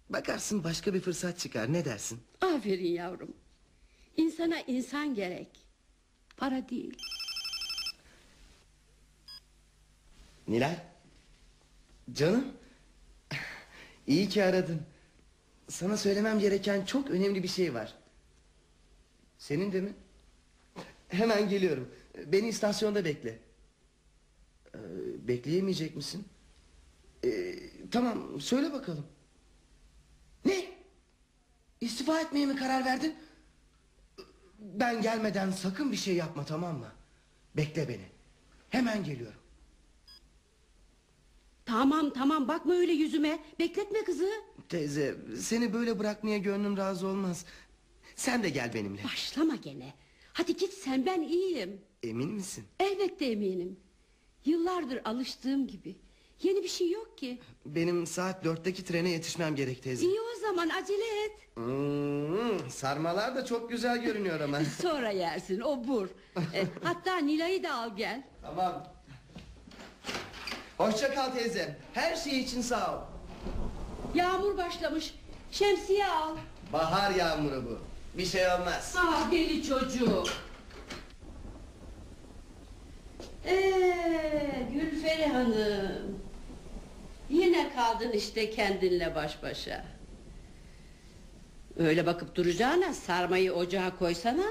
Speaker 7: Bakarsın başka bir fırsat çıkar ne dersin?
Speaker 5: Aferin yavrum. İnsana insan gerek. Para değil.
Speaker 7: Nilay. Canım. İyi ki aradın. Sana söylemem gereken çok önemli bir şey var. Senin de mi? Hemen geliyorum. Beni istasyonda bekle. Ee, bekleyemeyecek misin? Ee, tamam söyle bakalım. Ne? İstifa etmeye mi karar verdin? Ben gelmeden sakın bir şey yapma tamam mı? Bekle beni. Hemen geliyorum.
Speaker 5: Tamam tamam bakma öyle yüzüme. Bekletme kızı.
Speaker 7: Teyze seni böyle bırakmaya gönlüm razı olmaz. Sen de gel benimle.
Speaker 5: Başlama gene. Hadi git sen ben iyiyim.
Speaker 7: Emin misin?
Speaker 5: Elbette eminim. Yıllardır alıştığım gibi. Yeni bir şey yok ki.
Speaker 7: Benim saat dörtteki trene yetişmem gerek teyze.
Speaker 5: İyi o zaman acele et.
Speaker 7: Hmm, sarmalar da çok güzel görünüyor ama. (laughs)
Speaker 5: Sonra yersin o bur. (laughs) E, hatta Nilay'ı da al gel.
Speaker 7: tamam. Hoşça kal teyze. Her şey için sağ ol.
Speaker 5: Yağmur başlamış. Şemsiye al.
Speaker 7: Bahar yağmuru bu. Bir şey olmaz.
Speaker 5: Ah deli çocuk. Ee, Gülferi Hanım. Yine kaldın işte kendinle baş başa. Öyle bakıp duracağına sarmayı ocağa koysana.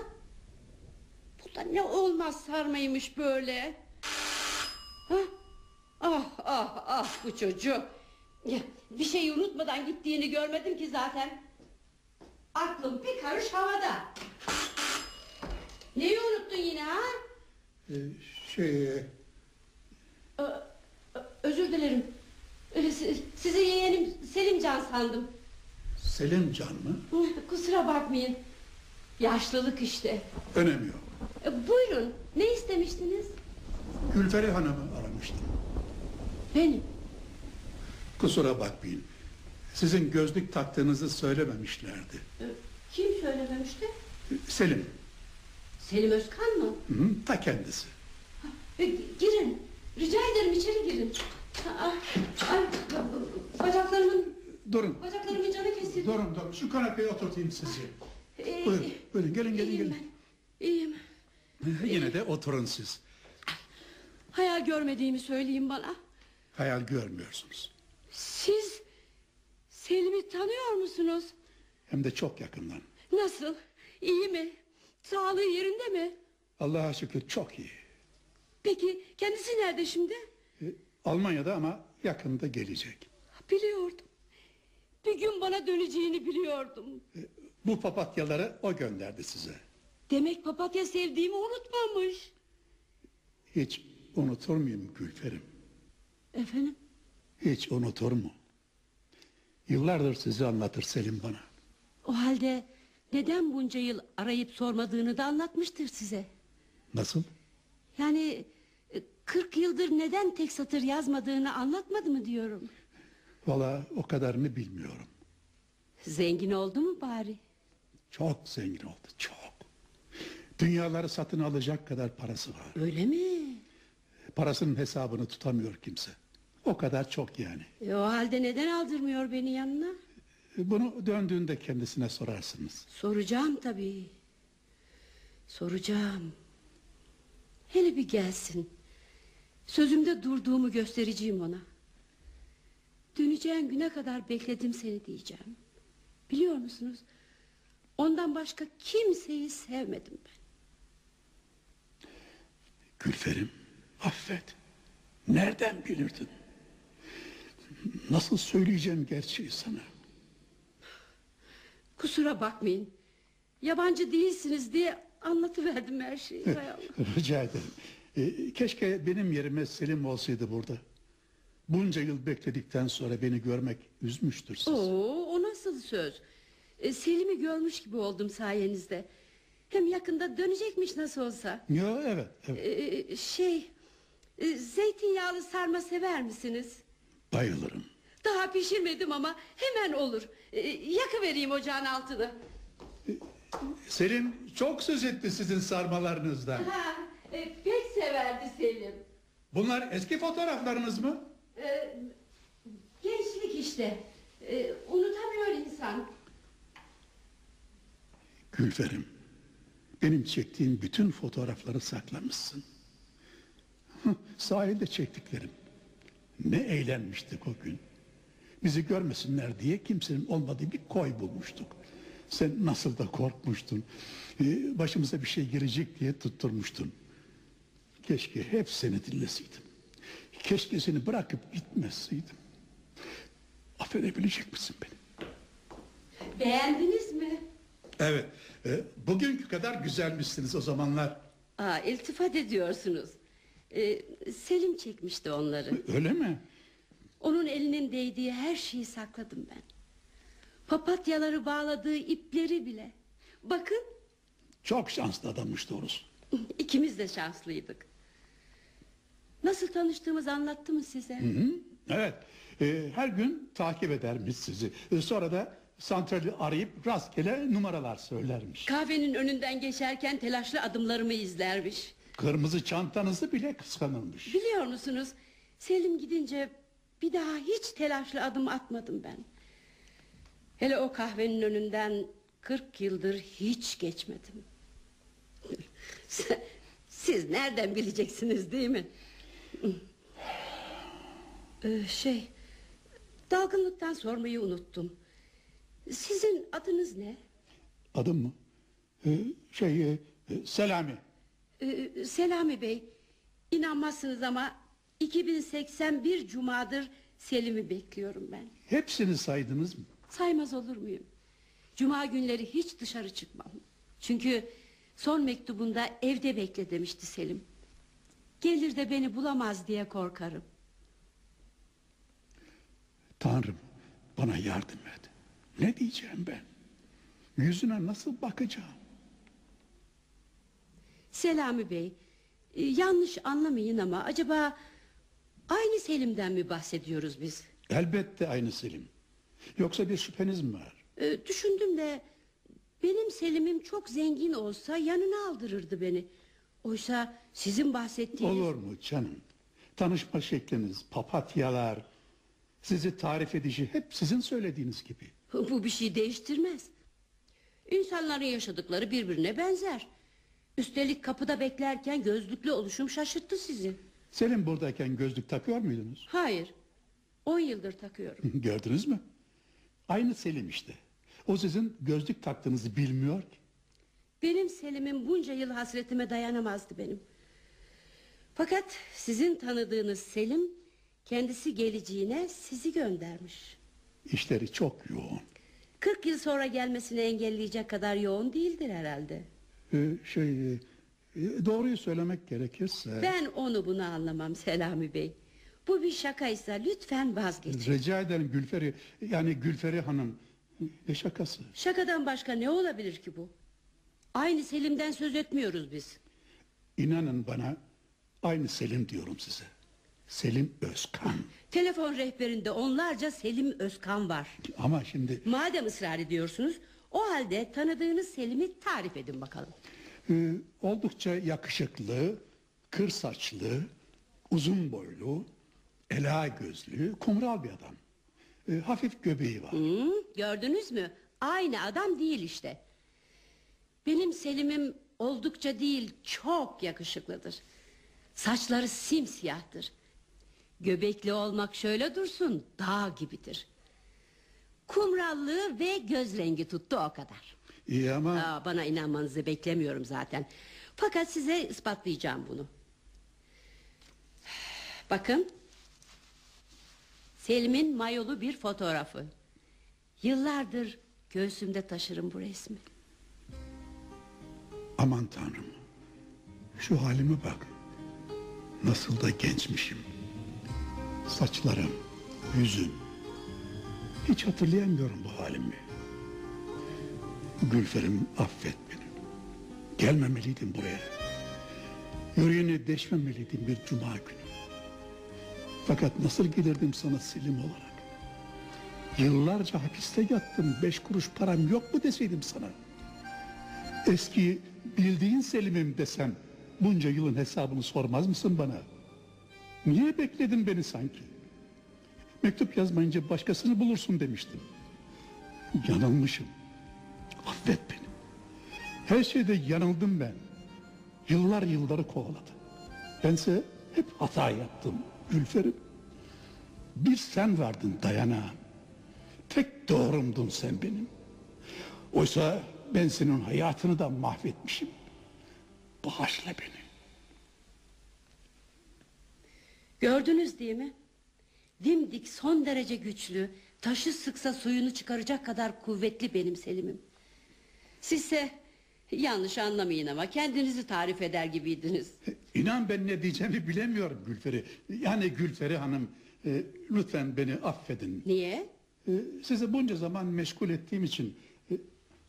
Speaker 5: Bu da ne olmaz sarmaymış böyle. Hah? Ah ah ah bu çocuk. Ya, Bir şeyi unutmadan gittiğini görmedim ki zaten. Aklım bir karış havada. Neyi unuttun yine ha?
Speaker 11: Şey,
Speaker 5: Ö- ö- özür dilerim. Ee, si- Sizi yeğenim Selimcan sandım.
Speaker 11: Selimcan mı?
Speaker 5: Kusura bakmayın. Yaşlılık işte.
Speaker 11: Önemi yok.
Speaker 5: E, Buyurun. Ne istemiştiniz?
Speaker 11: Gülferi Hanım'ı aramıştım.
Speaker 5: Benim.
Speaker 11: Kusura bakmayın. Sizin gözlük taktığınızı söylememişlerdi.
Speaker 5: E, Kim söylememişti?
Speaker 11: Selim,
Speaker 5: Selim Özkan mı?
Speaker 11: hı hı, ta kendisi.
Speaker 5: E, Girin. Rica ederim içeri girin. Aa, Ay, bacaklarımın
Speaker 11: Durun,
Speaker 5: bacaklarımın canı kesildi.
Speaker 11: durun, durun. Şu kanepeye oturtayım sizi.
Speaker 5: Ee,
Speaker 11: Buyurun, buyurun, gelin, gelin,
Speaker 5: iyiyim
Speaker 11: gelin.
Speaker 5: ben. İyiyim.
Speaker 11: Yine de oturun siz.
Speaker 5: Hayal görmediğimi söyleyin bana.
Speaker 11: Hayal görmüyorsunuz.
Speaker 5: Siz Selim'i tanıyor musunuz?
Speaker 11: Hem de çok yakından.
Speaker 5: Nasıl? İyi mi? Sağlığı yerinde mi?
Speaker 11: Allah'a şükür çok iyi.
Speaker 5: Peki kendisi nerede şimdi?
Speaker 11: E, Almanya'da ama yakında gelecek.
Speaker 5: Biliyordum. Bir gün bana döneceğini biliyordum.
Speaker 11: E, Bu papatyaları o gönderdi size.
Speaker 5: Demek papatya sevdiğimi unutmamış.
Speaker 11: Hiç unutur muyum Gülferim?
Speaker 5: Efendim?
Speaker 11: Hiç unutur mu? Yıllardır sizi anlatır Selim bana.
Speaker 5: O halde Neden bunca yıl arayıp sormadığını da anlatmıştır size.
Speaker 11: Nasıl?
Speaker 5: Yani e, 40 yıldır neden tek satır yazmadığını anlatmadı mı diyorum.
Speaker 11: Valla o kadarını bilmiyorum.
Speaker 5: Zengin oldu mu bari?
Speaker 11: Çok zengin oldu, çok. Dünyaları satın alacak kadar parası var.
Speaker 5: Öyle mi?
Speaker 11: Parasının hesabını tutamıyor kimse. O kadar çok yani.
Speaker 5: E, o halde neden aldırmıyor beni yanına?
Speaker 11: Bunu döndüğünde kendisine sorarsınız.
Speaker 5: Soracağım tabii. Soracağım. Hele bir gelsin. Sözümde durduğumu göstereceğim ona. Döneceğin güne kadar bekledim seni diyeceğim. Biliyor musunuz? Ondan başka kimseyi sevmedim ben.
Speaker 11: Gülferim, affet. Nereden bilirdin? Nasıl söyleyeceğim gerçeği sana?
Speaker 5: Kusura bakmayın. Yabancı değilsiniz diye anlatıverdim her şeyi. (laughs)
Speaker 11: Rica ederim. Ee, keşke benim yerime Selim olsaydı burada. Bunca yıl bekledikten sonra beni görmek üzmüştür sizi.
Speaker 5: Oo, o nasıl söz? E, Selim'i görmüş gibi oldum sayenizde. Hem yakında dönecekmiş nasıl olsa.
Speaker 11: Ya evet, evet.
Speaker 5: E, şey, e, zeytinyağlı sarma sever misiniz?
Speaker 11: Bayılırım.
Speaker 5: Daha pişirmedim ama hemen olur. E, yakıvereyim ocağın altını.
Speaker 11: Selim çok söz etti sizin sarmalarınızdan.
Speaker 5: Ha, e, pek severdi Selim.
Speaker 11: Bunlar eski fotoğraflarınız mı?
Speaker 5: E, gençlik işte. E, unutamıyor insan.
Speaker 11: Gülferim, benim çektiğim bütün fotoğrafları saklamışsın. Sahilde çektiklerim. Ne eğlenmiştik o gün. Bizi görmesinler diye kimsenin olmadığı bir koy bulmuştuk. Sen nasıl da korkmuştun. Ee, Başımıza bir şey girecek diye tutturmuştun. Keşke hep seni dinleseydim. Keşke seni bırakıp gitmeseydim. Affedebilecek misin beni?
Speaker 5: Beğendiniz mi?
Speaker 11: Evet. e, bugünkü kadar güzelmişsiniz o zamanlar.
Speaker 5: Aa, iltifat ediyorsunuz. E, Selim çekmişti onları.
Speaker 11: Öyle mi?
Speaker 5: Onun elinin değdiği her şeyi sakladım ben. Papatyaları bağladığı ipleri bile. Bakın
Speaker 11: Çok şanslı adammış doğrusu. (laughs)
Speaker 5: ikimiz de şanslıydık. Nasıl tanıştığımızı anlattı mı size?
Speaker 11: Hı hı, Evet. E, her gün takip edermiş sizi. E, sonra da santrali arayıp rastgele numaralar söylermiş.
Speaker 5: Kahvenin önünden geçerken telaşlı adımlarımı izlermiş.
Speaker 11: Kırmızı çantanızı bile kıskanırmış.
Speaker 5: Biliyor musunuz? Selim gidince bir daha hiç telaşlı adım atmadım ben. Hele o kahvenin önünden 40 yıldır hiç geçmedim. (laughs) Siz nereden bileceksiniz değil mi? Ee, şey, dalgınlıktan sormayı unuttum. Sizin adınız ne?
Speaker 11: Adım mı? E, şey, e, Selami.
Speaker 5: Ee, Selami Bey, inanmazsınız ama 2081 cumadır Selim'i bekliyorum ben.
Speaker 11: Hepsini saydınız mı?
Speaker 5: Saymaz olur muyum? Cuma günleri hiç dışarı çıkmam. Çünkü son mektubunda evde bekle demişti Selim. Gelir de beni bulamaz diye korkarım.
Speaker 11: Tanrım bana yardım et. Ne diyeceğim ben? Yüzüne nasıl bakacağım?
Speaker 5: Selami Bey, e, yanlış anlamayın ama acaba aynı Selim'den mi bahsediyoruz biz?
Speaker 11: Elbette aynı Selim. Yoksa bir şüpheniz mi var?
Speaker 5: E, düşündüm de benim Selim'im çok zengin olsa yanına aldırırdı beni. Oysa sizin bahsettiğiniz...
Speaker 11: Olur mu canım? Tanışma şekliniz, papatyalar, sizi tarif edişi hep sizin söylediğiniz gibi. (laughs)
Speaker 5: Bu bir şey değiştirmez. İnsanların yaşadıkları birbirine benzer. Üstelik kapıda beklerken gözlüklü oluşum şaşırttı sizi.
Speaker 11: Selim buradayken gözlük takıyor muydunuz?
Speaker 5: Hayır. On yıldır takıyorum. (laughs)
Speaker 11: Gördünüz mü? Aynı Selim işte. O sizin gözlük taktığınızı bilmiyor ki.
Speaker 5: Benim Selim'im bunca yıl hasretime dayanamazdı benim. Fakat sizin tanıdığınız Selim kendisi geleceğine sizi göndermiş.
Speaker 11: İşleri çok yoğun.
Speaker 5: 40 yıl sonra gelmesini engelleyecek kadar yoğun değildir herhalde.
Speaker 11: Ee, şey, e, doğruyu söylemek gerekirse...
Speaker 5: Ben onu bunu anlamam Selami Bey. Bu bir şakaysa lütfen vazgeçin.
Speaker 11: Rica ederim Gülferi, yani Gülferi Hanım. Ne şakası?
Speaker 5: Şakadan başka ne olabilir ki bu? Aynı Selim'den söz etmiyoruz biz.
Speaker 11: İnanın bana aynı Selim diyorum size. Selim Özkan.
Speaker 5: Telefon rehberinde onlarca Selim Özkan var.
Speaker 11: Ama şimdi
Speaker 5: Madem ısrar ediyorsunuz, o halde tanıdığınız Selim'i tarif edin bakalım.
Speaker 11: E, oldukça yakışıklı, kır saçlı, uzun boylu, ela gözlü, kumral bir adam. E, hafif göbeği var.
Speaker 5: Hı, gördünüz mü? Aynı adam değil işte. Benim Selim'im oldukça değil, çok yakışıklıdır. Saçları simsiyahtır. Göbekli olmak şöyle dursun, dağ gibidir. Kumrallığı ve göz rengi tuttu o kadar.
Speaker 11: İyi ama
Speaker 5: Aa, bana inanmanızı beklemiyorum zaten. Fakat size ispatlayacağım bunu. Bakın. Selim'in mayolu bir fotoğrafı. Yıllardır göğsümde taşırım bu resmi.
Speaker 11: aman tanrım. Şu halime bak. Nasıl da gençmişim. Saçlarım, yüzüm. Hiç hatırlayamıyorum bu halimi. Gülferim affet beni. Gelmemeliydim buraya. Yüreğine deşmemeliydim bir cuma günü. Fakat nasıl gelirdim sana Selim olarak? Yıllarca hapiste yattım. Beş kuruş param yok mu deseydim sana? Eski bildiğin Selim'im desem bunca yılın hesabını sormaz mısın bana? Niye bekledin beni sanki? Mektup yazmayınca başkasını bulursun demiştim. Yanılmışım. Affet beni. Her şeyde yanıldım ben. Yıllar yılları kovaladı. Bense hep hata yaptım Gülferim. Bir sen vardın dayanağım. Tek doğrumdun sen benim. Oysa ben senin hayatını da mahvetmişim. Bağışla beni.
Speaker 5: Gördünüz değil mi? Dimdik son derece güçlü, taşı sıksa suyunu çıkaracak kadar kuvvetli benim Selim'im. Sizse yanlış anlamayın ama kendinizi tarif eder gibiydiniz.
Speaker 11: İnan ben ne diyeceğimi bilemiyorum Gülferi. Yani Gülferi Hanım e, lütfen beni affedin.
Speaker 5: Niye?
Speaker 11: E, sizi bunca zaman meşgul ettiğim için, e,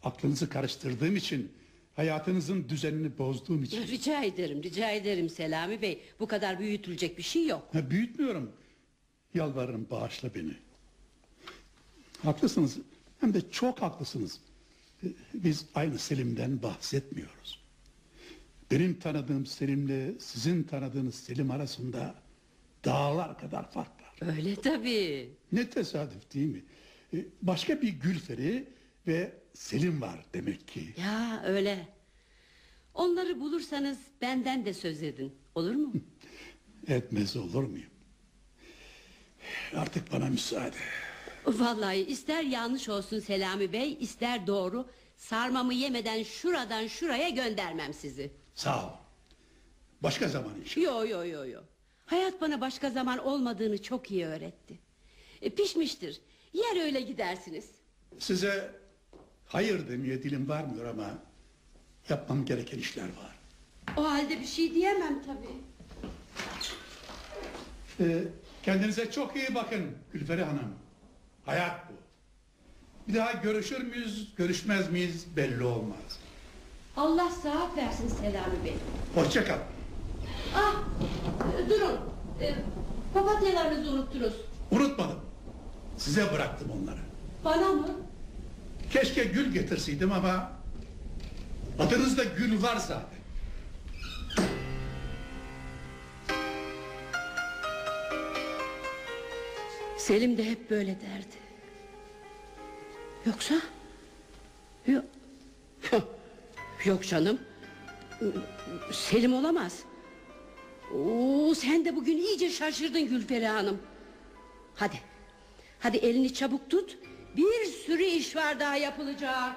Speaker 11: aklınızı karıştırdığım için, hayatınızın düzenini bozduğum için.
Speaker 5: Rica ederim, rica ederim Selami Bey. Bu kadar büyütülecek bir şey yok.
Speaker 11: Ha, büyütmüyorum. Yalvarırım bağışla beni. Haklısınız. Hem de çok haklısınız. Biz aynı Selim'den bahsetmiyoruz. Benim tanıdığım Selim'le sizin tanıdığınız Selim arasında dağlar kadar fark var.
Speaker 5: Öyle tabii.
Speaker 11: Ne tesadüf değil mi? E, Başka bir Gülferi ve Selim var demek ki.
Speaker 5: Ya öyle. Onları bulursanız benden de söz edin. Olur mu?
Speaker 11: Etmez olur muyum? Artık bana müsaade.
Speaker 5: Vallahi ister yanlış olsun Selami Bey, ister doğru. Sarmamı yemeden şuradan şuraya göndermem sizi.
Speaker 11: Sağ ol. Başka zaman inşallah.
Speaker 5: Yo yo yo yo. Hayat bana başka zaman olmadığını çok iyi öğretti. E, pişmiştir. Yer öyle gidersiniz.
Speaker 11: Size hayır demeye dilim varmıyor ama yapmam gereken işler var.
Speaker 5: O halde bir şey diyemem tabii.
Speaker 11: Ee, kendinize çok iyi bakın Gülferi Hanım. Hayat bu. Bir daha görüşür müyüz, görüşmez miyiz belli olmaz.
Speaker 5: Allah sıhhat versin Selami Bey.
Speaker 11: Hoşça kal.
Speaker 5: Ah durun. E, papatyalarınızı unuttunuz.
Speaker 11: Unutmadım. Size bıraktım onları.
Speaker 5: Bana mı?
Speaker 11: Keşke gül getirseydim ama adınızda gül var
Speaker 5: Selim de hep böyle derdi. Yoksa? Yok. (laughs) Yok canım. Selim olamaz. Oo, sen de bugün iyice şaşırdın Gülperi Hanım. Hadi. Hadi elini çabuk tut. Bir sürü iş var daha yapılacak.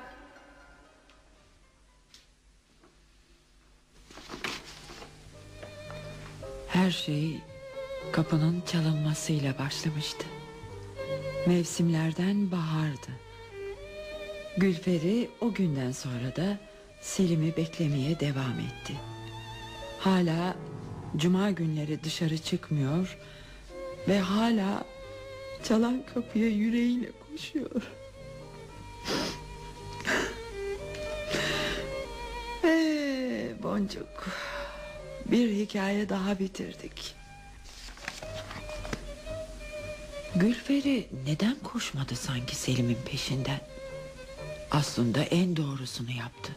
Speaker 3: Her şey kapının çalınmasıyla başlamıştı. Mevsimlerden bahardı. Gülperi o günden sonra da Selim'i beklemeye devam etti. Hala cuma günleri dışarı çıkmıyor ve hala çalan kapıya yüreğiyle koşuyor. ee, boncuk. Bir hikaye daha bitirdik. Gülferi neden koşmadı sanki Selim'in peşinden? Aslında en doğrusunu yaptı.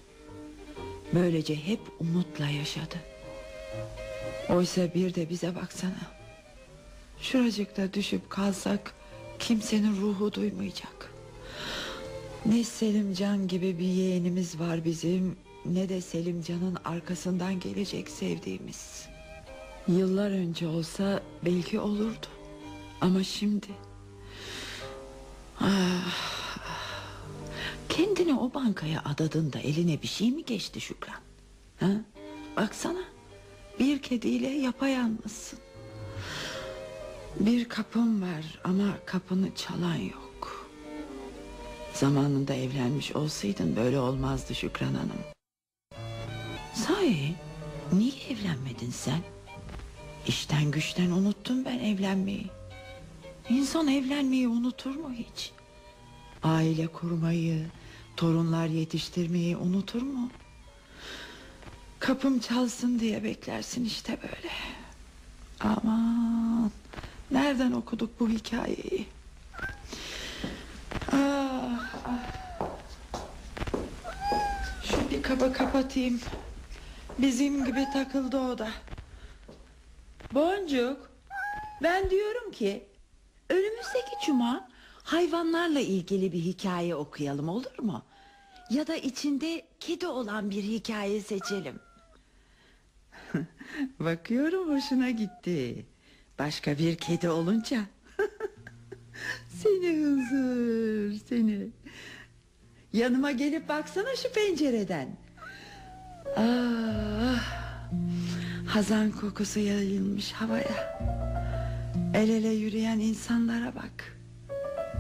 Speaker 3: Böylece hep umutla yaşadı. Oysa bir de bize baksana. Şuracıkta düşüp kalsak kimsenin ruhu duymayacak. Ne Selimcan gibi bir yeğenimiz var bizim ne de Selimcan'ın arkasından gelecek sevdiğimiz. Yıllar önce olsa belki olurdu. Ama şimdi... Ah, kendini o bankaya adadığında eline bir şey mi geçti Şükran? Ha? Baksana bir kediyle yapayalnızsın. Bir kapım var ama kapını çalan yok. Zamanında evlenmiş olsaydın böyle olmazdı Şükran Hanım. Sahi niye evlenmedin sen? İşten güçten unuttum ben evlenmeyi. İnsan evlenmeyi unutur mu hiç? Aile kurmayı, torunlar yetiştirmeyi unutur mu? Kapım çalsın diye beklersin işte böyle. Aman nereden okuduk bu hikayeyi? Ah, ah. Şu bir kaba kapatayım. Bizim gibi takıldı o da. Boncuk, ben diyorum ki önümüzdeki cuma hayvanlarla ilgili bir hikaye okuyalım olur mu? Ya da içinde kedi olan bir hikaye seçelim. (laughs) Bakıyorum hoşuna gitti. Başka bir kedi olunca. (laughs) seni hızır seni. Yanıma gelip baksana şu pencereden. Ah, hazan kokusu yayılmış havaya. El ele yürüyen insanlara bak.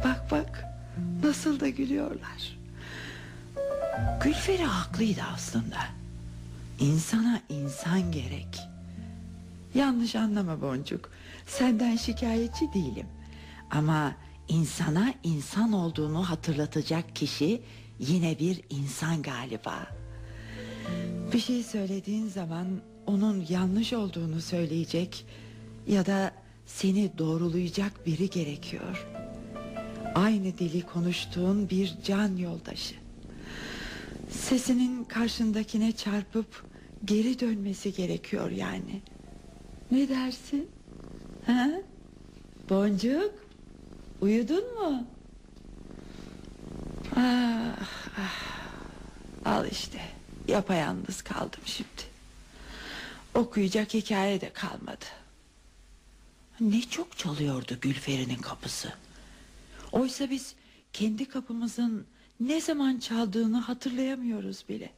Speaker 3: Bak bak nasıl da gülüyorlar. Gülferi haklıydı aslında. İnsana insan gerek. Yanlış anlama Boncuk. Senden şikayetçi değilim. Ama insana insan olduğunu hatırlatacak kişi yine bir insan galiba. Bir şey söylediğin zaman onun yanlış olduğunu söyleyecek ya da seni doğrulayacak biri gerekiyor. Aynı dili konuştuğun bir can yoldaşı. Sesinin karşındakine çarpıp geri dönmesi gerekiyor yani. Ne dersin? Ha? Boncuk, uyudun mu? Ah, ah. Al işte, yapayalnız kaldım şimdi. Okuyacak hikaye de kalmadı. Ne çok çalıyordu Gülferi'nin kapısı. Oysa biz kendi kapımızın ne zaman çaldığını hatırlayamıyoruz bile.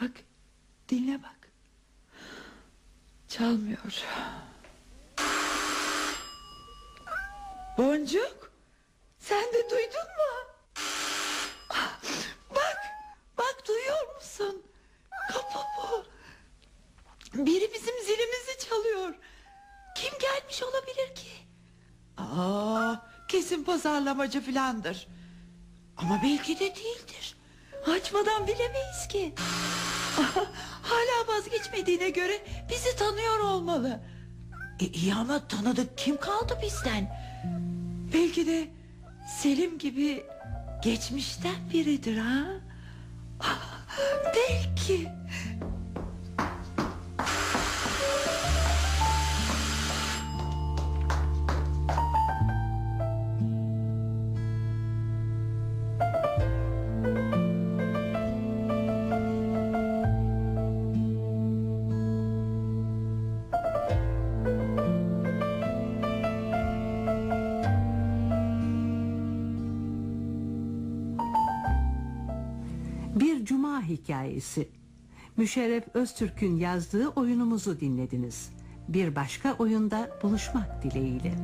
Speaker 3: Bak, dinle bak. Çalmıyor. Boncuk, sen de duydun mu? Bak, bak duyuyor musun? Kapı bu. Biri bizim zilimizi çalıyor. Gelmiş olabilir ki? Aa, kesin pazarlamacı filandır. Ama belki de değildir. Açmadan bilemeyiz ki. (laughs) Hala vazgeçmediğine göre bizi tanıyor olmalı. E, iyi ama tanıdık kim kaldı bizden? Belki de Selim gibi geçmişten biridir ha? (laughs) Belki.
Speaker 2: Hikayesi Müşerref Öztürk'ün yazdığı oyunumuzu dinlediniz. Bir başka oyunda buluşmak dileğiyle.